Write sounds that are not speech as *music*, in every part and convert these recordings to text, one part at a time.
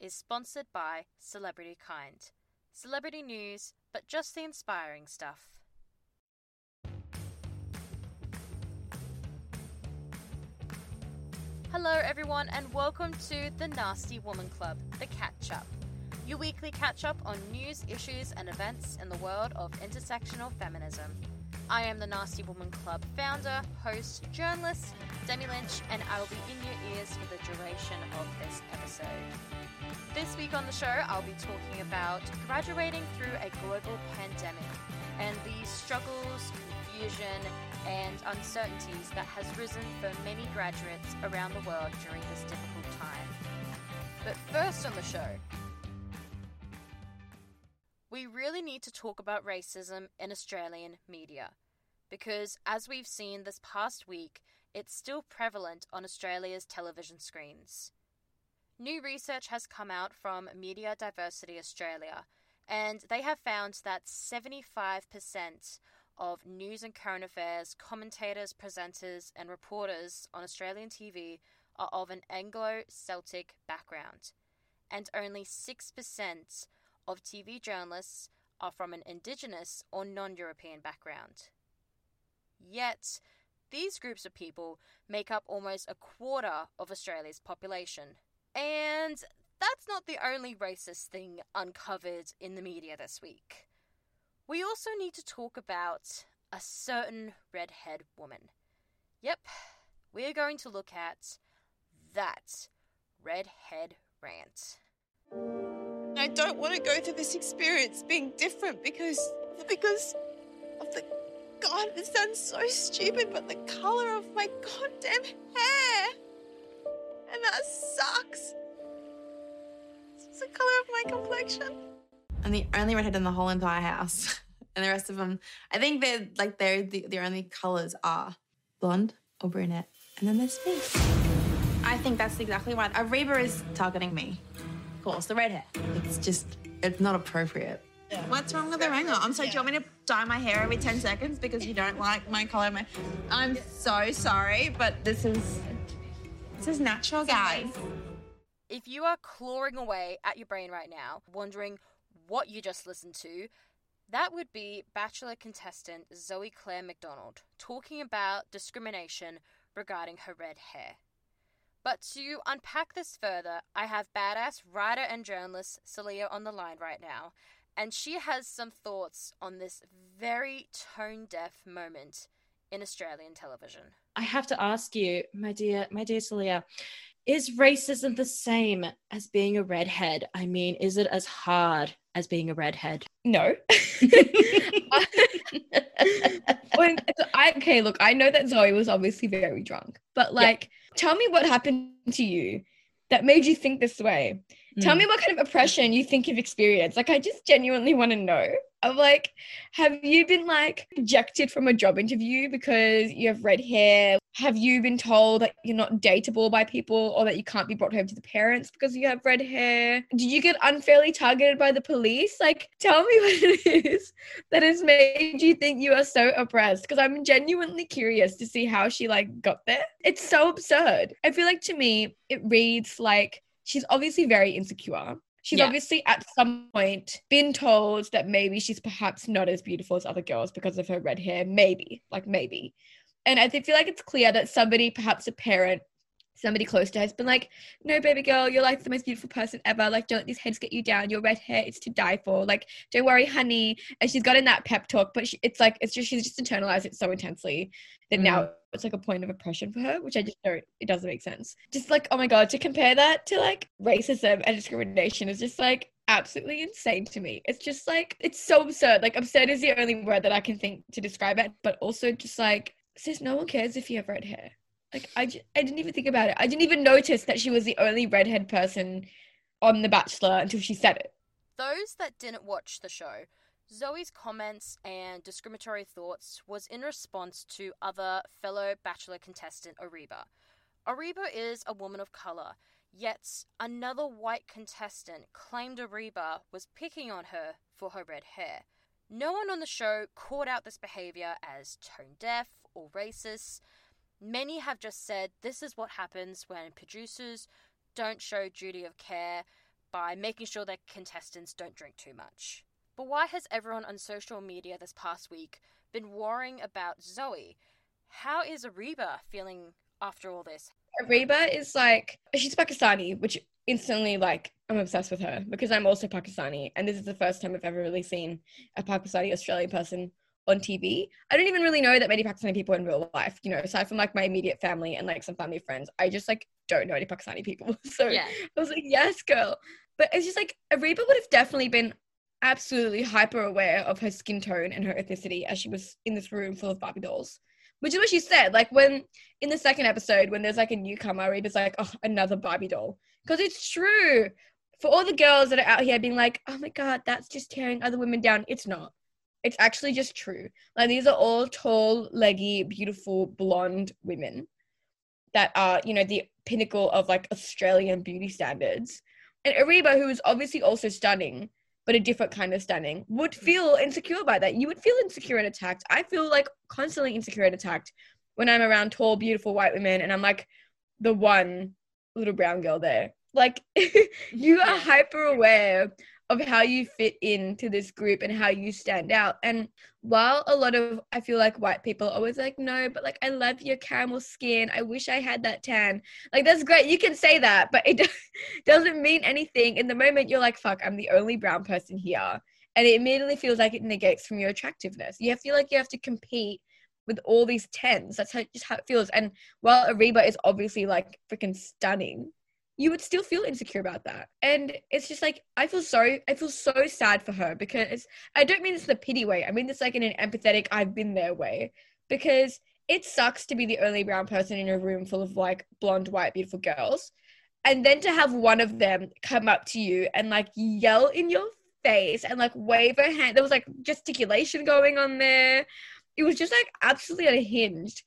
is sponsored by Celebrity Kind. Celebrity news, but just the inspiring stuff. Hello, everyone, and welcome to the Nasty Woman Club, the catch up. Your weekly catch up on news, issues, and events in the world of intersectional feminism. I am the Nasty Woman Club founder, host, journalist, Demi Lynch, and I will be in your ears for the duration of this episode. This week on the show, I'll be talking about graduating through a global pandemic and the struggles, confusion, and uncertainties that has risen for many graduates around the world during this difficult time. But first on the show, we really need to talk about racism in Australian media because, as we've seen this past week, it's still prevalent on Australia's television screens. New research has come out from Media Diversity Australia, and they have found that 75% of news and current affairs commentators, presenters, and reporters on Australian TV are of an Anglo Celtic background, and only 6% of TV journalists are from an Indigenous or non European background. Yet, these groups of people make up almost a quarter of Australia's population. And that's not the only racist thing uncovered in the media this week. We also need to talk about a certain redhead woman. Yep, we're going to look at that redhead rant. I don't want to go through this experience being different because because of the God, this sounds so stupid, but the color of my goddamn hair. And that sucks. It's the color of my complexion. I'm the only redhead in the whole entire house. *laughs* And the rest of them, I think they're like they're the, their only colors are blonde or brunette. And then there's me. I think that's exactly right. Ariba is targeting me. Of course, the red hair. It's just, it's not appropriate. What's wrong with the wrangle? I'm sorry, do you want me to dye my hair every 10 seconds because you don't like my color? My... I'm so sorry, but this is, this is natural, guys. If you are clawing away at your brain right now, wondering what you just listened to, that would be Bachelor contestant Zoe Claire McDonald talking about discrimination regarding her red hair. But to unpack this further, I have badass writer and journalist Soaliha on the line right now, and she has some thoughts on this very tone deaf moment in Australian television. I have to ask you, my dear, my dear Soaliha, is racism the same as being a redhead? I mean, is it as hard as being a redhead? No. *laughs* when, I, okay, look, I know that Zoe was obviously very drunk, but like, yeah. Tell me what happened to you that made you think this way. Tell hmm. me what kind of oppression you think you've experienced. Like, I just genuinely want to know. Of like, have you been like rejected from a job interview because you have red hair? Have you been told that you're not dateable by people or that you can't be brought home to the parents because you have red hair? Did you get unfairly targeted by the police? Like, tell me *laughs* what it is that has made you think you are so oppressed because I'm genuinely curious to see how she like got there. It's so absurd. I feel like to me, it reads like she's obviously very insecure. She's yeah. obviously at some point been told that maybe she's perhaps not as beautiful as other girls because of her red hair. Maybe, like maybe. And I feel like it's clear that somebody, perhaps a parent, somebody close to her has been like, no, baby girl, you're like the most beautiful person ever. Like, don't let these heads get you down. Your red hair is to die for. Like, don't worry, honey. And she's got in that pep talk, but she, it's like, it's just, she's just internalized it so intensely that mm. now it's like a point of oppression for her, which I just don't, it doesn't make sense. Just like, oh my God, to compare that to like racism and discrimination is just like, absolutely insane to me. It's just like it's so absurd. Like absurd is the only word that I can think to describe it, but also just like sis, no one cares if you have red hair. Like I, I didn't even think about it. I didn't even notice that she was the only redhead person on The Bachelor until she said it. Those that didn't watch the show, Zoe's comments and discriminatory thoughts was in response to other fellow Bachelor contestant Ariba. Ariba is a woman of color, yet another white contestant claimed Ariba was picking on her for her red hair. No one on the show called out this behavior as tone deaf or racist. Many have just said this is what happens when producers don't show duty of care by making sure their contestants don't drink too much. But why has everyone on social media this past week been worrying about Zoe? How is Ariba feeling after all this? Ariba is like she's Pakistani, which instantly like I'm obsessed with her because I'm also Pakistani, and this is the first time I've ever really seen a Pakistani Australian person on TV. I don't even really know that many Pakistani people in real life, you know, aside from like my immediate family and like some family friends. I just like don't know any Pakistani people. *laughs* So Yeah. I was like, yes, girl. But it's just like Ariba would have definitely been absolutely hyper aware of her skin tone and her ethnicity as she was in this room full of Barbie dolls. Which is what she said. Like when in the second episode, when there's like a newcomer, Ariba's like, oh, another Barbie doll. Because it's true. For all the girls that are out here being like, oh my God, that's just tearing other women down. It's not. It's actually just true. Like these are all tall, leggy, beautiful, blonde women that are, you know, the pinnacle of like Australian beauty standards. And Ariba, who is obviously also stunning, but a different kind of stunning, would mm. feel insecure by that. You would feel insecure and attacked. I feel like constantly insecure and attacked when I'm around tall, beautiful white women and I'm like the one little brown girl there. Like *laughs* you are hyper aware of how you fit into this group and how you stand out. And while a lot of I feel like white people always like, no, but like I love your caramel skin. I wish I had that tan. Like that's great. You can say that, but it *laughs* doesn't mean anything. In the moment you're like, fuck, I'm the only brown person here. And it immediately feels like it negates from your attractiveness. You feel like you have to compete with all these tens. That's how just how it feels. And while Ariba is obviously like freaking stunning, you would still feel insecure about that. And it's just like I feel so I feel so sad for her because I don't mean this in a pity way. I mean this like in an empathetic I've been there way. Because it sucks to be the only brown person in a room full of like blonde, white, beautiful girls. And then to have one of them come up to you and like yell in your face and like wave her hand. There was like gesticulation going on there. It was just like absolutely unhinged.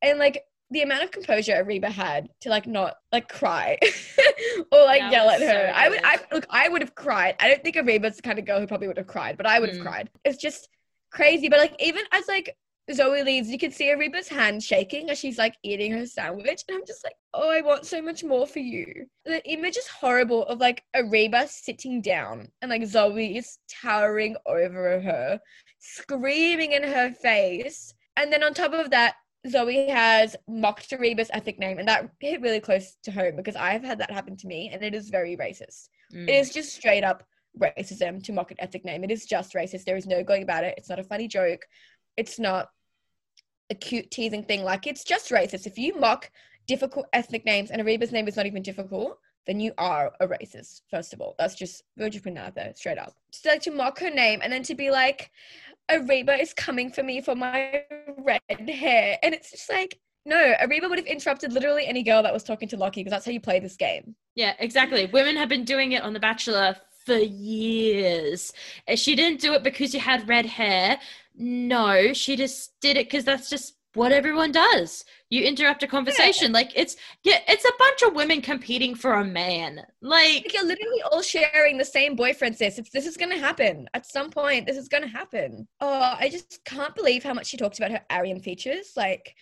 And like the amount of composure Ariba had to like not like cry *laughs* or like That yell at her. so I would I look I would have cried. I don't think Ariba's the kind of girl who probably would have cried, but I would have Mm. cried. It's just crazy. But like even as like Zoe leaves, you can see Ariba's hand shaking as she's like eating her sandwich. And I'm just like, oh, I want so much more for you. The image is horrible of like Ariba sitting down and like Zoe is towering over her, screaming in her face. And then on top of that, Zoe has mocked Ariba's ethnic name, and that hit really close to home because I've had that happen to me, and it is very racist. Mm. It is just straight up racism to mock an ethnic name. It is just racist. There is no going about it. It's not a funny joke. It's not a cute teasing thing. Like it's just racist. If you mock difficult ethnic names and Ariba's name is not even difficult, then you are a racist. First of all, that's just we're just putting that out there straight up. Just like to mock her name and then to be like, Ariba is coming for me for my red hair, and it's just like. No, Ariba would have interrupted literally any girl that was talking to Locky because that's how you play this game. Yeah, exactly. Women have been doing it on The Bachelor for years. She didn't do it because you had red hair. No, she just did it because that's just what everyone does. You interrupt a conversation. Like it's yeah, it's a bunch of women competing for a man. Like Like you're literally all sharing the same boyfriend, sis. It's, this is gonna happen at some point. This is gonna happen. Oh, I just can't believe how much she talks about her Aryan features, like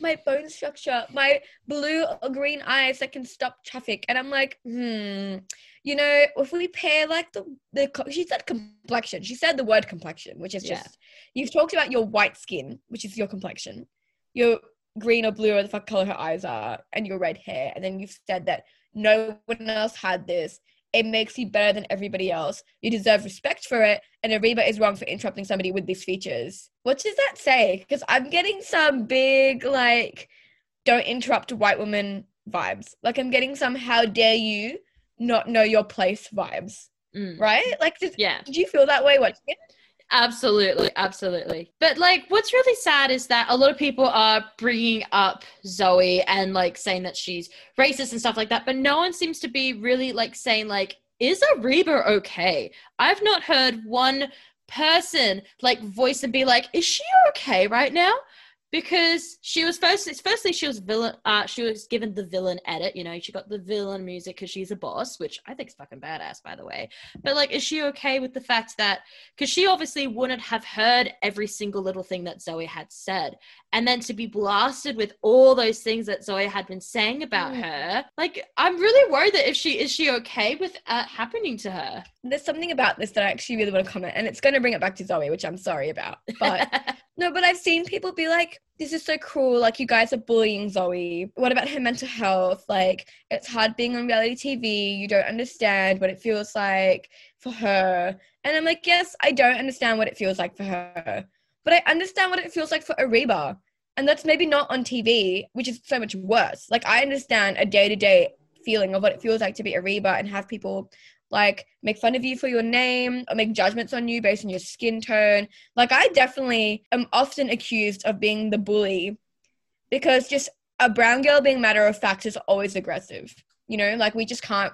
my bone structure, my blue or green eyes that can stop traffic, and I'm like, hmm. You know, if we pair like the the she said complexion, she said the word complexion, which is Yeah. just you've talked about your white skin, which is your complexion, your green or blue or the fuck color her eyes are, and your red hair, and then you've said that no one else had this. It makes you better than everybody else. You deserve respect for it. And Ariba is wrong for interrupting somebody with these features. What does that say? Because I'm getting some big, like, don't interrupt a white woman vibes. Like, I'm getting some how dare you not know your place vibes, mm. right? Like, did, yeah. did you feel that way watching it? Absolutely, absolutely. But like, what's really sad is that a lot of people are bringing up Zoe and like saying that she's racist and stuff like that, but no one seems to be really like saying like, is Ariba okay? I've not heard one person like voice and be like, is she okay right now? Because she was first firstly she was villain uh she was given the villain edit you know she got the villain music because she's a boss which i think is fucking badass by the way. But like is she okay with the fact that because she obviously wouldn't have heard every single little thing that zoe had said. And then to be blasted with all those things that zoe had been saying about mm. her like i'm really worried that if she is she okay with uh, happening to her? There's something about this that i actually really want to comment and it's going to bring it back to zoe which i'm sorry about but *laughs* No, but I've seen people be like, this is so cruel. Like, you guys are bullying Zoe. What about her mental health? Like, it's hard being on reality TV. You don't understand what it feels like for her. And I'm like, yes, I don't understand what it feels like for her, but I understand what it feels like for Ariba. And that's maybe not on TV, which is so much worse. Like, I understand a day to day feeling of what it feels like to be Ariba and have people like make fun of you for your name or make judgments on you based on your skin tone. Like I definitely am often accused of being the bully because just a brown girl being matter of fact is always aggressive. You know, like we just can't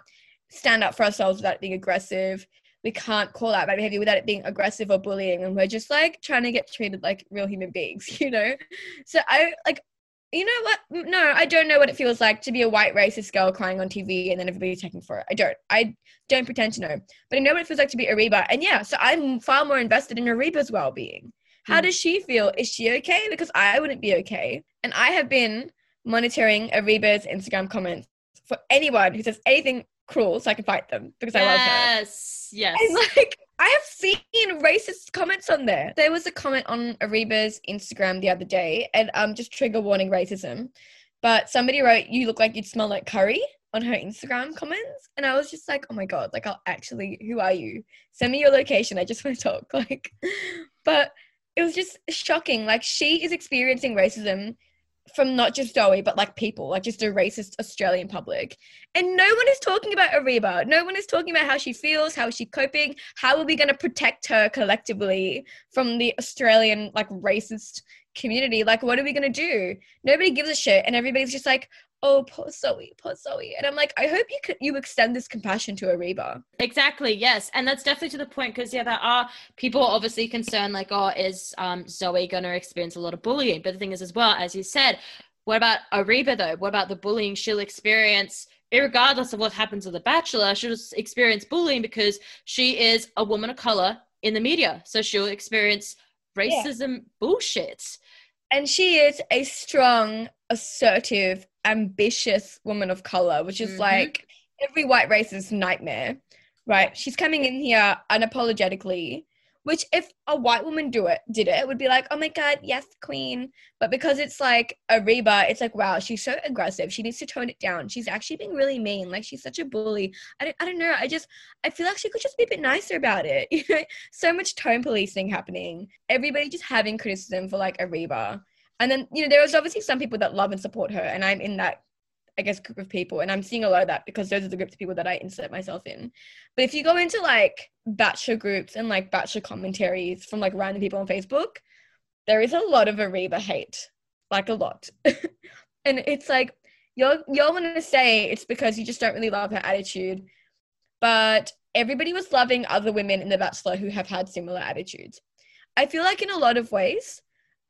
stand up for ourselves without being aggressive. We can't call out bad behavior without it being aggressive or bullying. And we're just like trying to get treated like real human beings, *laughs* you know? So I like you know what? No, I don't know what it feels like to be a white racist girl crying on TV and then everybody taking for it. I don't. I don't pretend to know. But I know what it feels like to be Ariba. And yeah, so I'm far more invested in Ariba's well being. How mm. does she feel? Is she okay? Because I wouldn't be okay. And I have been monitoring Ariba's Instagram comments for anyone who says anything cruel so I can fight them because yes, I love her. Yes, yes. And like I have seen racist comments on there. There was a comment on Ariba's Instagram the other day, and um, just trigger warning racism. But somebody wrote, "You look like you'd smell like curry." on her Instagram comments, and I was just like, "Oh my god! Like, I'll actually, who are you? Send me your location. I just *laughs* want to talk." Like, *laughs* but it was just shocking. Like, she is experiencing racism from not just Zoe, but like people, like just a racist Australian public. And no one is talking about Ariba. No one is talking about how she feels, how is she coping, how are we going to protect her collectively from the Australian like racist community? Like, what are we going to do? Nobody gives a shit. And everybody's just like, oh poor Zoe, poor Zoe. And I'm like, I hope you could you extend this compassion to Ariba. Exactly, yes. And that's definitely to the point because yeah, there are people obviously concerned like, oh, is um Zoe gonna experience a lot of bullying? But the thing is as well, as you said, what about Ariba though? What about the bullying she'll experience regardless of what happens with the bachelor, she'll experience bullying because she is a woman of color in the media. So she'll experience racism yeah. bullshit. And she is a strong, assertive, ambitious woman of color, which is mm-hmm. like every white racist nightmare, right? She's coming in here unapologetically, which if a white woman do it did it, it would be like, oh my god, yes, queen. But because it's like a Reba, it's like, wow, she's so aggressive. She needs to tone it down. She's actually being really mean. Like she's such a bully. I don't, I don't know. I just, I feel like she could just be a bit nicer about it. *laughs* You know, so much tone policing happening. Everybody just having criticism for like Ariba. And then, you know, there was obviously some people that love and support her, and I'm in that, I guess, group of people. And I'm seeing a lot of that because those are the groups of people that I insert myself in. But if you go into like bachelor groups and like bachelor commentaries from like random people on Facebook, there is a lot of Ariba hate, like a lot. *laughs* and it's like, you're, you're to say it's because you just don't really love her attitude. But everybody was loving other women in The Bachelor who have had similar attitudes. I feel like in a lot of ways,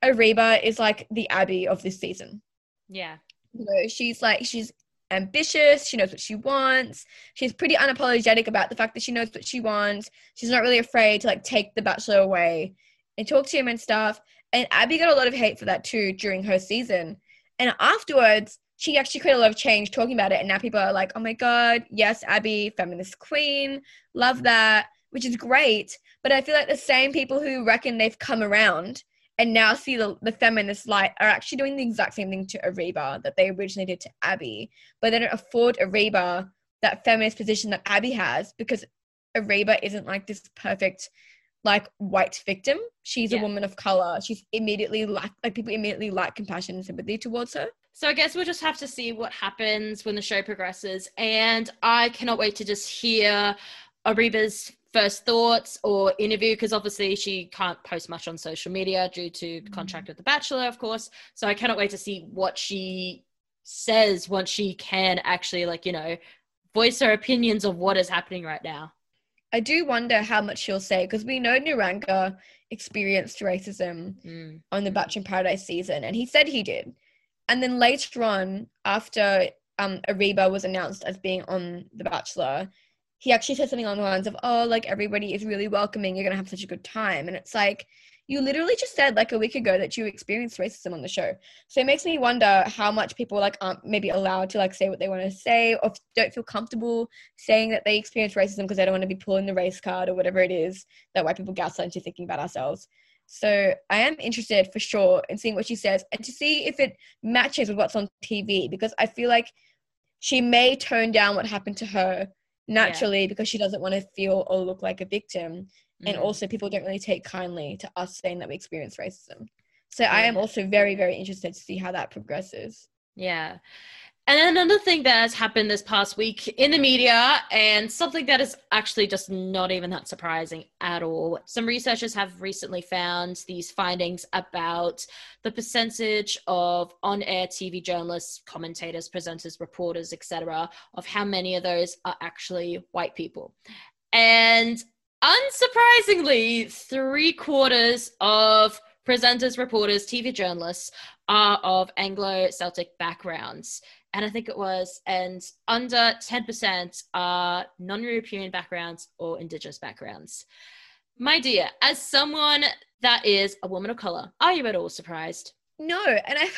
Ariba is like the Abby of this season. Yeah. You know, she's like she's ambitious, she knows what she wants. She's pretty unapologetic about the fact that she knows what she wants. She's not really afraid to like take the bachelor away and talk to him and stuff. And Abby got a lot of hate for that too during her season. And afterwards, she actually created a lot of change talking about it. And now people are like, oh my God, yes, Abby, feminist queen, love that, which is great. But I feel like the same people who reckon they've come around and now see the, the feminist light are actually doing the exact same thing to Ariba that they originally did to Abby, but they don't afford Ariba that feminist position that Abby has because Ariba isn't like this perfect like white victim. She's yeah. a woman of color. She's immediately like like people immediately like compassion and sympathy towards her. So I guess we'll just have to see what happens when the show progresses. And I cannot wait to just hear Ariba's first thoughts or interview because obviously she can't post much on social media due to Mm. contract with the bachelor of course so i cannot wait to see what she says once she can actually like you know voice her opinions of what is happening right now I do wonder how much she'll say because we know Niranga experienced racism Mm. on the Bachelor in Paradise season, and he said he did. And then later on, after um, Ariba was announced as being on The Bachelor, he actually said something along the lines of, "Oh, like everybody is really welcoming. You're gonna have such a good time." And it's like you literally just said like a week ago that you experienced racism on the show. So it makes me wonder how much people like aren't maybe allowed to like say what they want to say or don't feel comfortable saying that they experience racism because they don't want to be pulling the race card or whatever it is that white people gaslight into thinking about ourselves. So I am interested for sure in seeing what she says and to see if it matches with what's on TV because I feel like she may tone down what happened to her naturally because she doesn't want to feel or look like a victim. And Mm. also, people don't really take kindly to us saying that we experience racism. So I am also very, very interested to see how that progresses. Yeah. And then another thing that has happened this past week in the media, and something that is actually just not even that surprising at all. Some researchers have recently found these findings about the percentage of on air TV journalists, commentators, presenters, reporters, etc., of how many of those are actually white people. And unsurprisingly, three quarters of presenters, reporters, TV journalists are of Anglo Celtic backgrounds. And I think it was, and under 10% are non European backgrounds or Indigenous backgrounds. My dear, as someone that is a woman of color, are you at all surprised? No, and I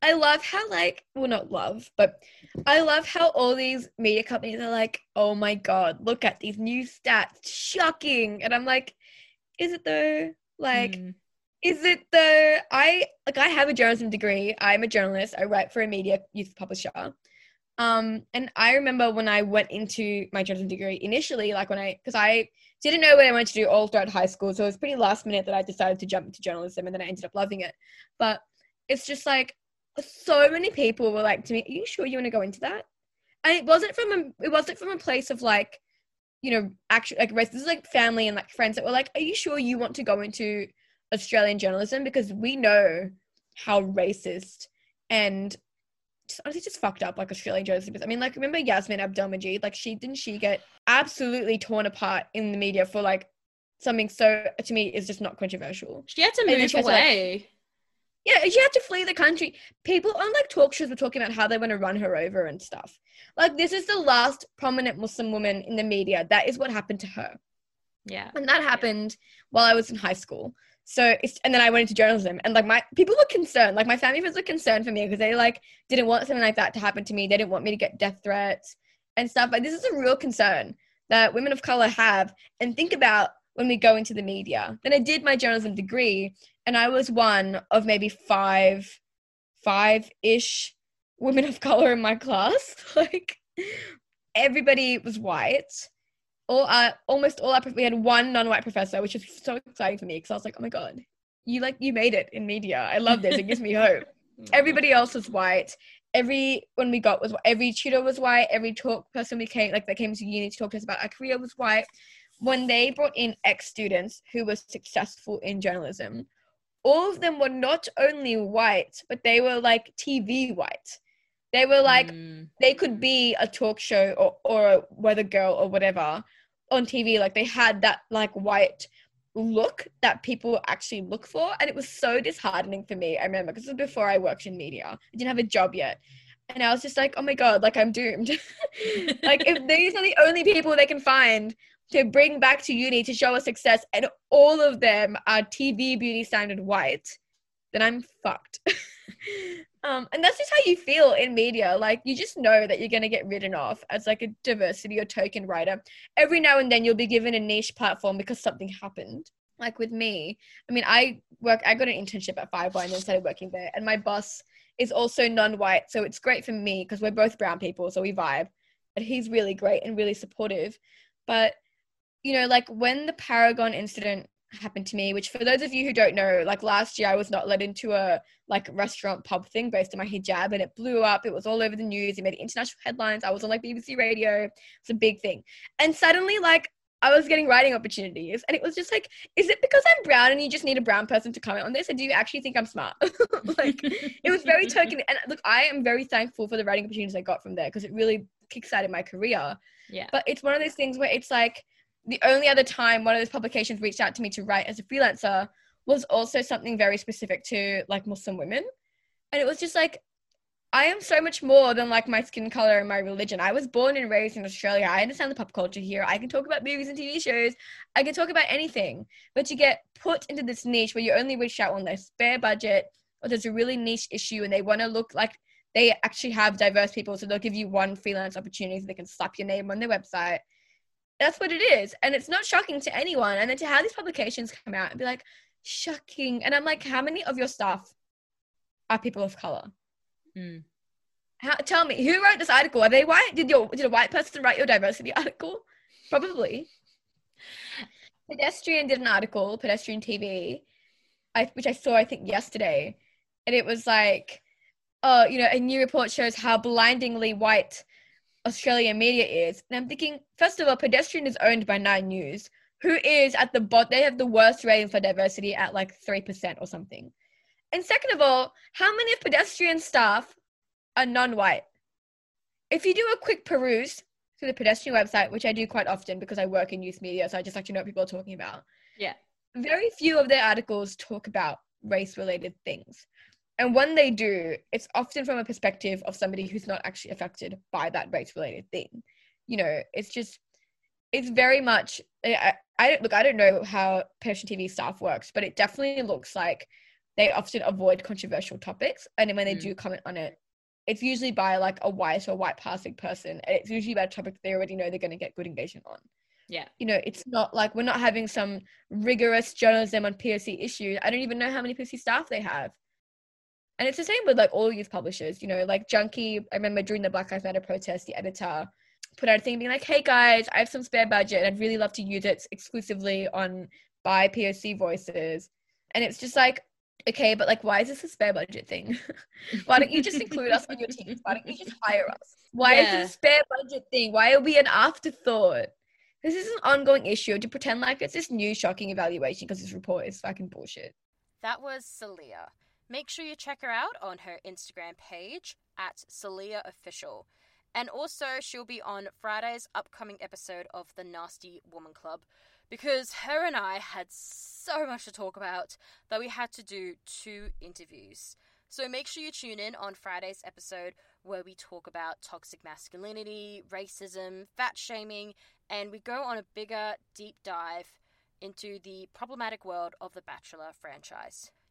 I love how like well not love, but I love how all these media companies are like, oh my god, look at these new stats, shocking. And I'm like, is it though? Like, Mm. Is it though? I like I have a journalism degree. I'm a journalist. I write for a media youth publisher. Um, and I remember when I went into my journalism degree initially, like when I because I didn't know what I wanted to do all throughout high school, so it was pretty last minute that I decided to jump into journalism, and then I ended up loving it. But it's just like so many people were like to me, "Are you sure you want to go into that?" And it wasn't from a it wasn't from a place of like, you know, actually like. This is like family and like friends that were like, "Are you sure you want to go into Australian journalism?" Because we know how racist and just honestly just fucked up like Australian journalism is. I mean, like remember Yassmin Abdel-Magied? Like she didn't she get absolutely torn apart in the media for like something so to me is just not controversial. She had to move like- away. Yeah, she had to flee the country. People on like talk shows were talking about how they want to run her over and stuff. Like this is the last prominent Muslim woman in the media. That is what happened to her. yeah. And that happened while I was in high school. So and then I went into journalism and like my people were concerned. Like my family members were concerned for me because they like didn't want something like that to happen to me. They didn't want me to get death threats and stuff. Like this is a real concern that women of color have and think about when we go into the media. Then I did my journalism degree and I was one of maybe five five ish women of color in my class. *laughs* Like everybody was white all uh, almost all our we had one non-white professor, which is so exciting for me because I was like, oh my god, you like you made it in media. I love this. It gives me hope. *laughs* Everybody else was white. Every when we got was every tutor was white. Every talk person we came like that came to uni to talk to us about our career was white. When they brought in ex students who were successful in journalism, all of them were not only white, but they were like TV white. They were like Mm. they could be a talk show or, or a weather girl or whatever on TV. Like they had that like white look that people actually look for. And it was so disheartening for me. I remember because this was before I worked in media. I didn't have a job yet. And I was just like, oh my God, like I'm doomed. *laughs* like if these are the only people they can find to bring back to uni to show us success and all of them are TV beauty standard white, then I'm fucked. *laughs* um, and that's just how you feel in media. Like you just know that you're gonna get written off as like a diversity or token writer. Every now and then you'll be given a niche platform because something happened. Like with me, I mean, I work. I got an internship at Five One and then started working there, and my boss is also non-white, so it's great for me because we're both brown people, so we vibe. But he's really great and really supportive. But you know, like when the Paragon incident happened to me, which for those of you who don't know, like last year I was not let into a like restaurant pub thing based on my hijab and it blew up. It was all over the news. It made international headlines. I was on like BBC radio. It's a big thing. And suddenly like I was getting writing opportunities. And it was just like, is it because I'm brown and you just need a brown person to comment on this? Or do you actually think I'm smart? *laughs* like, it was very token. And look, I am very thankful for the writing opportunities I got from there because it really kickstarted my career. Yeah. But it's one of those things where it's like the only other time one of those publications reached out to me to write as a freelancer was also something very specific to like Muslim women. And it was just like, I am so much more than like my skin color and my religion. I was born and raised in Australia. I understand the pop culture here. I can talk about movies and TV shows. I can talk about anything. But you get put into this niche where you only reach out on their spare budget or there's a really niche issue and they want to look like they actually have diverse people. So they'll give you one freelance opportunity so they can slap your name on their website. That's what it is. And it's not shocking to anyone. And then to have these publications come out and be like, shocking. And I'm like, how many of your staff are people of color? Mm. How, tell me, who wrote this article? Are they white? Did your did a white person write your diversity *laughs* article? Probably. Pedestrian did an article, Pedestrian TV, I, which I saw I think yesterday, and it was like, oh, you know, a new report shows how blindingly white Australian media is. And I'm thinking, first of all, Pedestrian is owned by Nine News, who is at the bot. They have the worst rating for diversity at like three percent or something. And second of all, how many of pedestrian staff are non-white? If you do a quick peruse through the pedestrian website, which I do quite often because I work in youth media, so I just like to know what people are talking about. Yeah. Very few of their articles talk about race-related things. And when they do, it's often from a perspective of somebody who's not actually affected by that race-related thing. You know, it's just it's very much I, I don't look I don't know how pedestrian TV staff works, but it definitely looks like they often avoid controversial topics. And when they Mm. do comment on it, it's usually by like a white or white passing person. And it's usually about a topic they already know they're going to get good engagement on. Yeah. You know, it's not like we're not having some rigorous journalism on POC issues. I don't even know how many POC staff they have. And it's the same with like all youth publishers, you know, like Junkee. I remember during the Black Lives Matter protest, the editor put out a thing being like, hey guys, I have some spare budget and I'd really love to use it exclusively on by POC voices. And it's just like, okay, but like, why is this a spare budget thing? *laughs* why don't you just include us on your teams? Why don't you just hire us? Why is Yeah. this a spare budget thing? Why are we an afterthought? This is an ongoing issue to pretend like it's this new shocking evaluation because this report is fucking bullshit. That was Soaliha. Make sure you check her out on her Instagram page at Soaliha Official. And also, she'll be on Friday's upcoming episode of the Nasty Woman Club because her and I had so much to talk about that we had to do two interviews. So make sure you tune in on Friday's episode where we talk about toxic masculinity, racism, fat shaming, and we go on a bigger deep dive into the problematic world of the Bachelor franchise.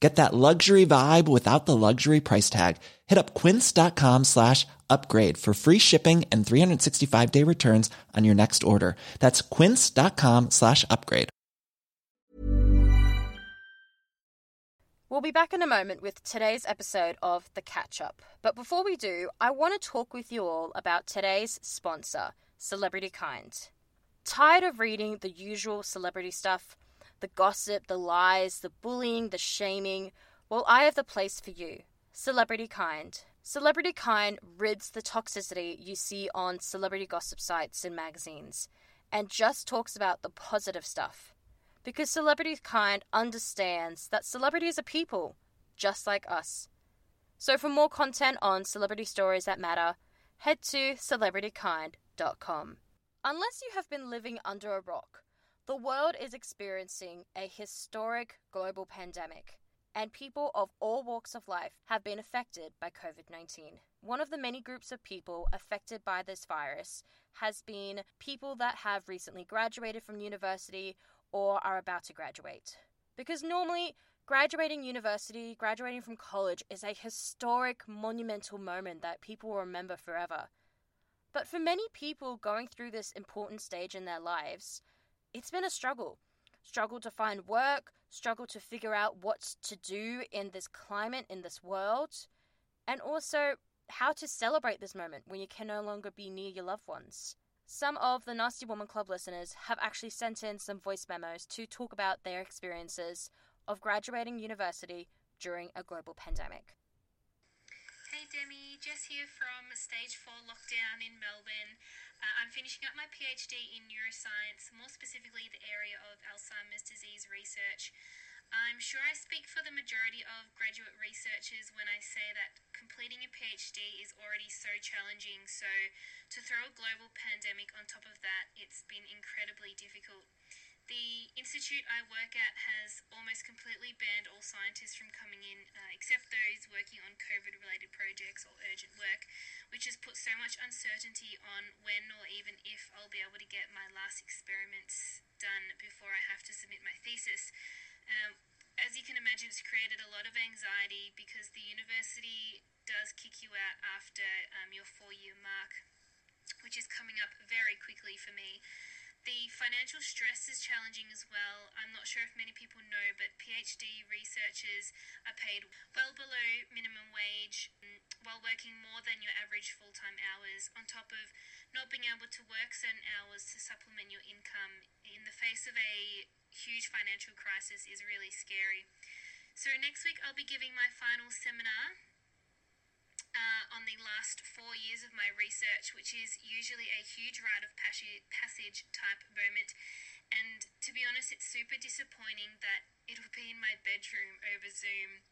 Get that luxury vibe without the luxury price tag. Hit up quince.com slash upgrade for free shipping and 365 day returns on your next order. That's quince.com slash upgrade. We'll be back in a moment with today's episode of The Catch Up. But before we do, I want to talk with you all about today's sponsor, Celebrity Kind. Tired of reading the usual celebrity stuff? The gossip, the lies, the bullying, the shaming? Well, I have the place for you Celebrity Kind. Celebrity Kind rids the toxicity you see on celebrity gossip sites and magazines and just talks about the positive stuff. Because Celebrity Kind understands that celebrities are people, just like us. So for more content on celebrity stories that matter, head to celebritykind.com. Unless you have been living under a rock, the world is experiencing a historic global pandemic, and people of all walks of life have been affected by COVID 19. One of the many groups of people affected by this virus has been people that have recently graduated from university or are about to graduate. Because normally, graduating university, graduating from college is a historic, monumental moment that people will remember forever. But for many people going through this important stage in their lives, it's been a struggle. struggle to find work, struggle to figure out what to do in this climate, in this world, and also how to celebrate this moment when you can no longer be near your loved ones. Some of the Nasty Woman Club listeners have actually sent in some voice memos to talk about their experiences of graduating university during a global pandemic. Hey Demi, Jess here from Stage 4 Lockdown in Melbourne. Uh, I'm finishing up my PhD in neuroscience, more specifically the area of Alzheimer's disease research. I'm sure I speak for the majority of graduate researchers when I say that completing a PhD is already so challenging, so to throw a global pandemic on top of that, it's been incredibly difficult. The institute I work at has completely banned all scientists from coming in, uh, except those working on COVID related projects or urgent work, which has put so much uncertainty on when or even if I'll be able to get my last experiments done before I have to submit my thesis. Um, as you can imagine, it's created a lot of anxiety because the university does kick you out after um, your four year mark, which is coming up very quickly for me. The financial stress is challenging as well. I'm not sure if many people know, but PhD researchers are paid well below minimum wage mm, while working more than your average full time hours, on top of not being able to work certain hours to supplement your income in the face of a huge financial crisis is really scary. So, next week I'll be giving my final seminar uh, on the last four years of my research, which is usually a huge rite of passage type moment. And to be honest, it's super disappointing that it'll be in my bedroom over Zoom.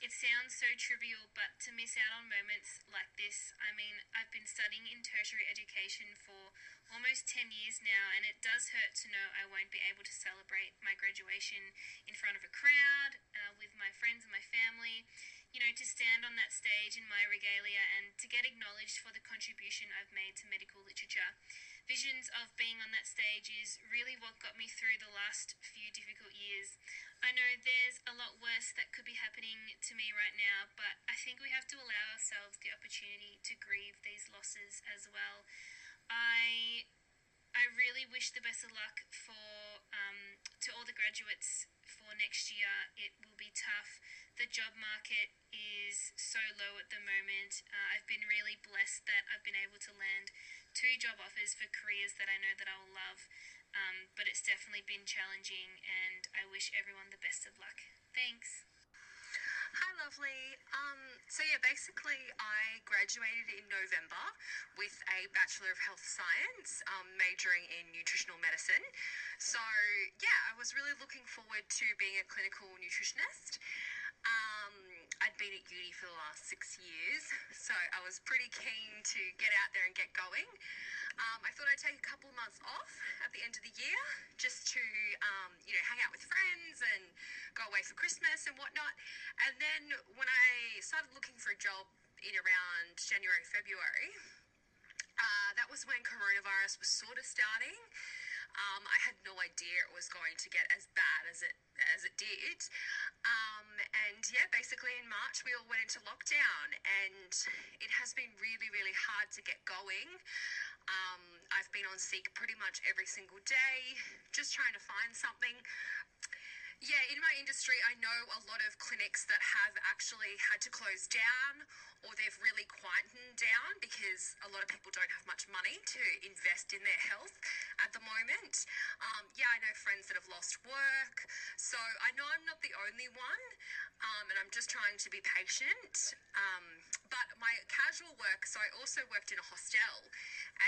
It sounds so trivial, but to miss out on moments like this, I mean, I've been studying in tertiary education for almost 10 years now, and it does hurt to know I won't be able to celebrate my graduation in front of a crowd, uh, with my friends and my family you know, to stand on that stage in my regalia and to get acknowledged for the contribution I've made to medical literature. Visions of being on that stage is really what got me through the last few difficult years. I know there's a lot worse that could be happening to me right now, but I think we have to allow ourselves the opportunity to grieve these losses as well. I I really wish the best of luck for um, to all the graduates for next year. It will be tough. The job market is so low at the moment. Uh, I've been really blessed that I've been able to land two job offers for careers that I know that I will love. Um, but it's definitely been challenging, and I wish everyone the best of luck. Thanks. Hi, lovely. Um, so, yeah, basically, I graduated in November with a Bachelor of Health Science, um, majoring in nutritional medicine. So, yeah, I was really looking forward to being a clinical nutritionist. Um, I'd been at uni for the last six years, so I was pretty keen to get out there and get going. Um, I thought I'd take a couple of months off at the end of the year just to, um, you know, hang out with friends and go away for Christmas and whatnot. And then when I started looking for a job in around January, February, uh, that was when coronavirus was sort of starting. Um, I had no idea it was going to get as bad as it as it did. Um, and yeah, basically in March we all went into lockdown, and it has been really, really hard to get going. Um, I've been on Seek pretty much every single day, just trying to find something. Yeah, in my industry, I know a lot of clinics that have actually had to close down or they've really quietened down because a lot of people don't have much money to invest in their health at the moment. Um, yeah, I know friends that have lost work. So I know I'm not the only one um, and I'm just trying to be patient. Um, but my casual work, so I also worked in a hostel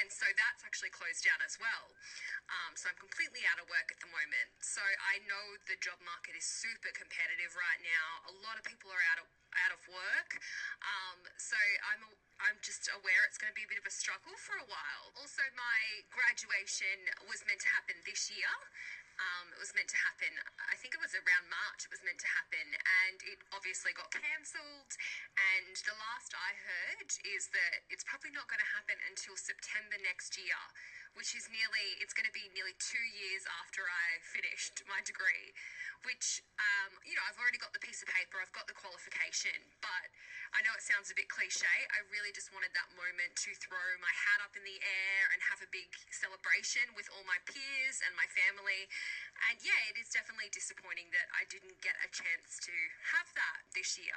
and so that's actually closed down as well. Um, so I'm completely out of work at the moment. So I know the job market is super competitive right now. A lot of people are out of out of work. Um, so I'm I'm just aware it's going to be a bit of a struggle for a while. Also, my graduation was meant to happen this year. Um, it was meant to happen, I think it was around March, it was meant to happen, and it obviously got cancelled. And the last I heard is that it's probably not going to happen until September next year which is nearly, it's going to be nearly two years after I finished my degree, which, um, you know, I've already got the piece of paper, I've got the qualification, but I know it sounds a bit cliche. I really just wanted that moment to throw my hat up in the air and have a big celebration with all my peers peers and my family. And yeah, it is definitely disappointing that I didn't get a chance to have that this year.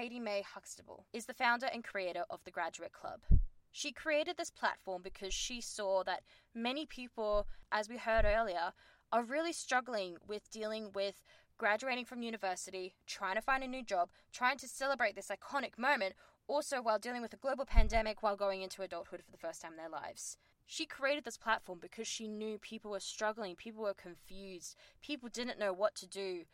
Katie May Huxtable is the founder and creator of the Graduate Club. She created this platform because she saw that many people, as we heard earlier, are really struggling with dealing with graduating from university, trying to find a new job, trying to celebrate this iconic moment, also while dealing with a global pandemic while going into adulthood for the first time in their lives. She created this platform because she knew people were struggling, people were confused, people didn't know what to do.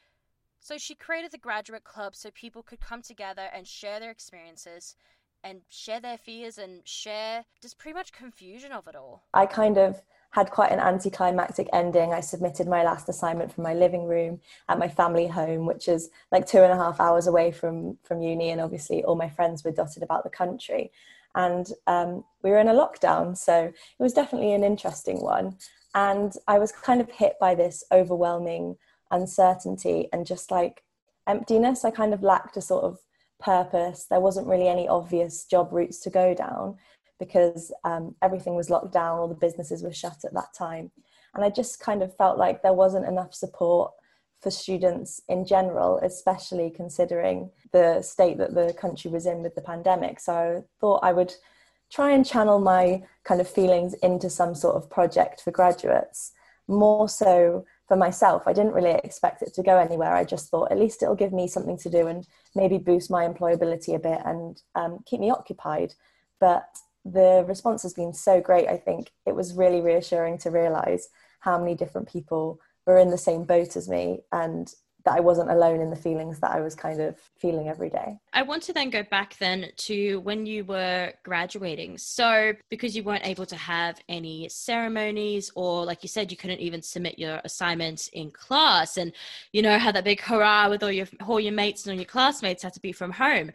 So she created the Graduate Club so people could come together and share their experiences and share their fears and share just pretty much confusion of it all. I kind of had quite an anticlimactic ending. I submitted my last assignment from my living room at my family home, which is like two and a half hours away from from uni, and obviously all my friends were dotted about the country. And um, we were in a lockdown, so it was definitely an interesting one. And I was kind of hit by this overwhelming uncertainty and just like emptiness. I kind of lacked a sort of purpose. There wasn't really any obvious job routes to go down because um, everything was locked down, all the businesses were shut at that time. And I just kind of felt like there wasn't enough support for students in general, especially considering the state that the country was in with the pandemic. So I thought I would try and channel my kind of feelings into some sort of project for graduates, more so for myself. I didn't really expect it to go anywhere. I just thought at least it'll give me something to do and maybe boost my employability a bit and um, keep me occupied. But the response has been so great. I think it was really reassuring to realize how many different people were in the same boat as me and that I wasn't alone in the feelings that I was kind of feeling every day. I want to then go back then to when you were graduating. So, because you weren't able to have any ceremonies, or like you said, you couldn't even submit your assignments in class, and you know how that big hurrah with all your all your mates and all your classmates had to be from home.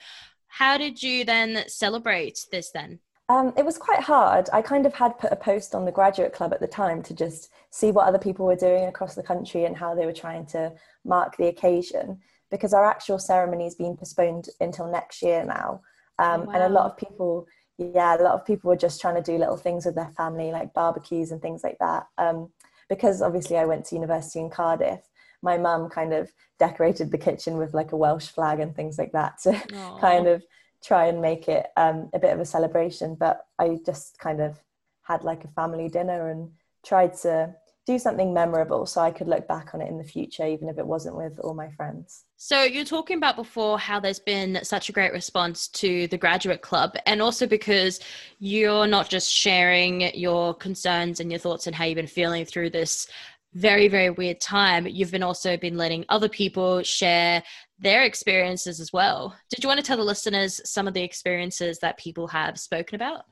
How did you then celebrate this then? Um, it was quite hard. I kind of had put a post on the graduate club at the time to just see what other people were doing across the country and how they were trying to mark the occasion because our actual ceremony has been postponed until next year now. Um, oh, wow. And a lot of people, yeah, a lot of people were just trying to do little things with their family, like barbecues and things like that. Um, because obviously I went to university in Cardiff, my mum kind of decorated the kitchen with like a Welsh flag and things like that to Aww. *laughs* kind of try and make it um, a bit of a celebration. But I just kind of had like a family dinner and tried to do something memorable so I could look back on it in the future, even if it wasn't with all my friends. So, you're talking about before how there's been such a great response to the graduate club, and also because you're not just sharing your concerns and your thoughts and how you've been feeling through this very very weird time you've been also been letting other people share their experiences as well did you want to tell the listeners some of the experiences that people have spoken about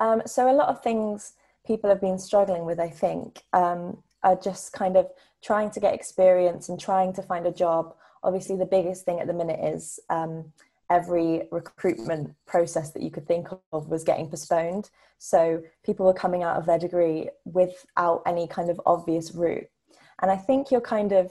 um, so a lot of things people have been struggling with i think um, are just kind of trying to get experience and trying to find a job obviously the biggest thing at the minute is um, every recruitment process that you could think of was getting postponed. So people were coming out of their degree without any kind of obvious route. And I think you're kind of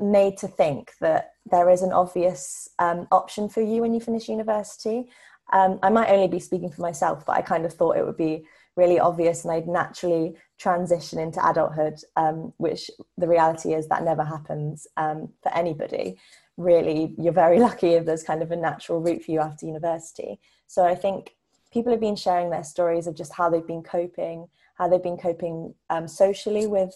made to think that there is an obvious um, option for you when you finish university. Um, I might only be speaking for myself, but I kind of thought it would be really obvious and I'd naturally transition into adulthood, um, which the reality is that never happens um, for anybody really you're very *laughs* lucky if there's kind of a natural route for you after university. So I think people have been sharing their stories of just how they've been coping, how they've been coping um, socially with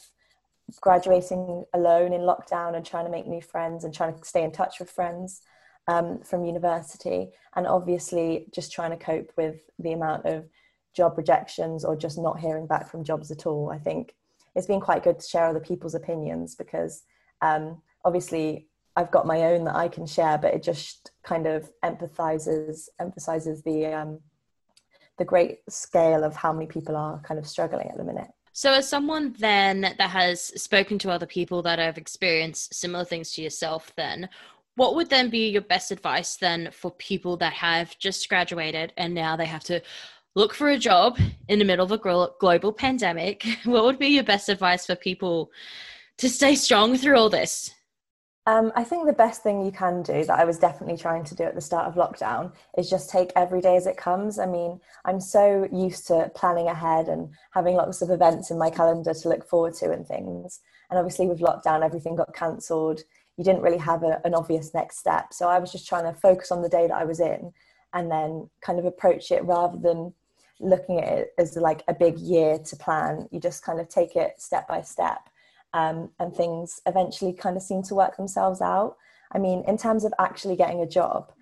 graduating alone in lockdown and trying to make new friends and trying to stay in touch with friends um, from university, and obviously just trying to cope with the amount of job rejections or just not hearing back from jobs at all. I think it's been quite good to share other people's opinions because um, obviously I've got my own that I can share, but it just kind of empathizes emphasizes the um, the great scale of how many people are kind of struggling at the minute. So, as someone then that has spoken to other people that have experienced similar things to yourself, then what would then be your best advice then for people that have just graduated and now they have to look for a job in the middle of a global pandemic? *laughs* What would be your best advice for people to stay strong through all this? Um, I think the best thing you can do that I was definitely trying to do at the start of lockdown is just take every day as it comes. I mean, I'm so used to planning ahead and having lots of events in my calendar to look forward to and things. And obviously, with lockdown, everything got cancelled. You didn't really have a, an obvious next step. So I was just trying to focus on the day that I was in and then kind of approach it rather than looking at it as like a big year to plan. You just kind of take it step by step um, and things eventually kind of seem to work themselves out. I mean, in terms of actually getting a job,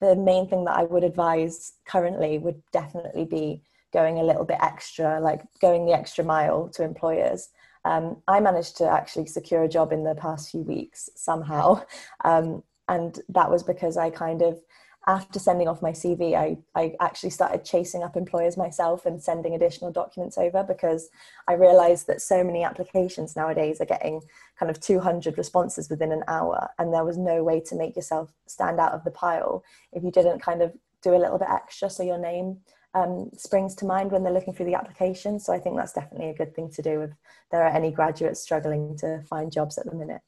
the main thing that I would advise currently would definitely be going a little bit extra, like going the extra mile to employers. Um, I managed to actually secure a job in the past few weeks somehow. *laughs* Um, and that was because I kind of after sending off my CV, I, I actually started chasing up employers myself and sending additional documents over because I realized that so many applications nowadays are getting kind of 200 responses within an hour. And there was no way to make yourself stand out of the pile if you didn't kind of do a little bit extra so your name um, springs to mind when they're looking through the application. So I think that's definitely a good thing to do if there are any graduates struggling to find jobs at the minute.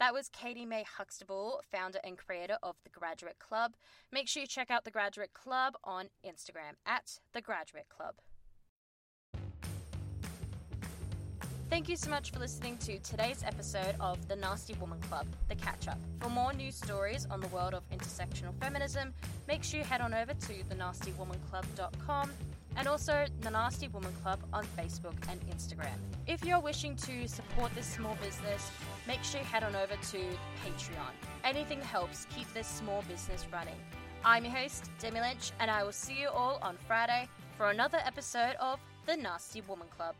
That was Katie May Huxtable, founder and creator of The Graduate Club. Make sure you check out The Graduate Club on Instagram at The Graduate Club. Thank you so much for listening to today's episode of The Nasty Woman Club, The Catch Up. For more news stories on the world of intersectional feminism, make sure you head on over to thenastywomanclub.com and also the Nasty Woman Club on Facebook and Instagram. If you're wishing to support this small business, make sure you head on over to Patreon. Anything helps keep this small business running. I'm your host, Demi Lynch, and I will see you all on Friday for another episode of The Nasty Woman Club.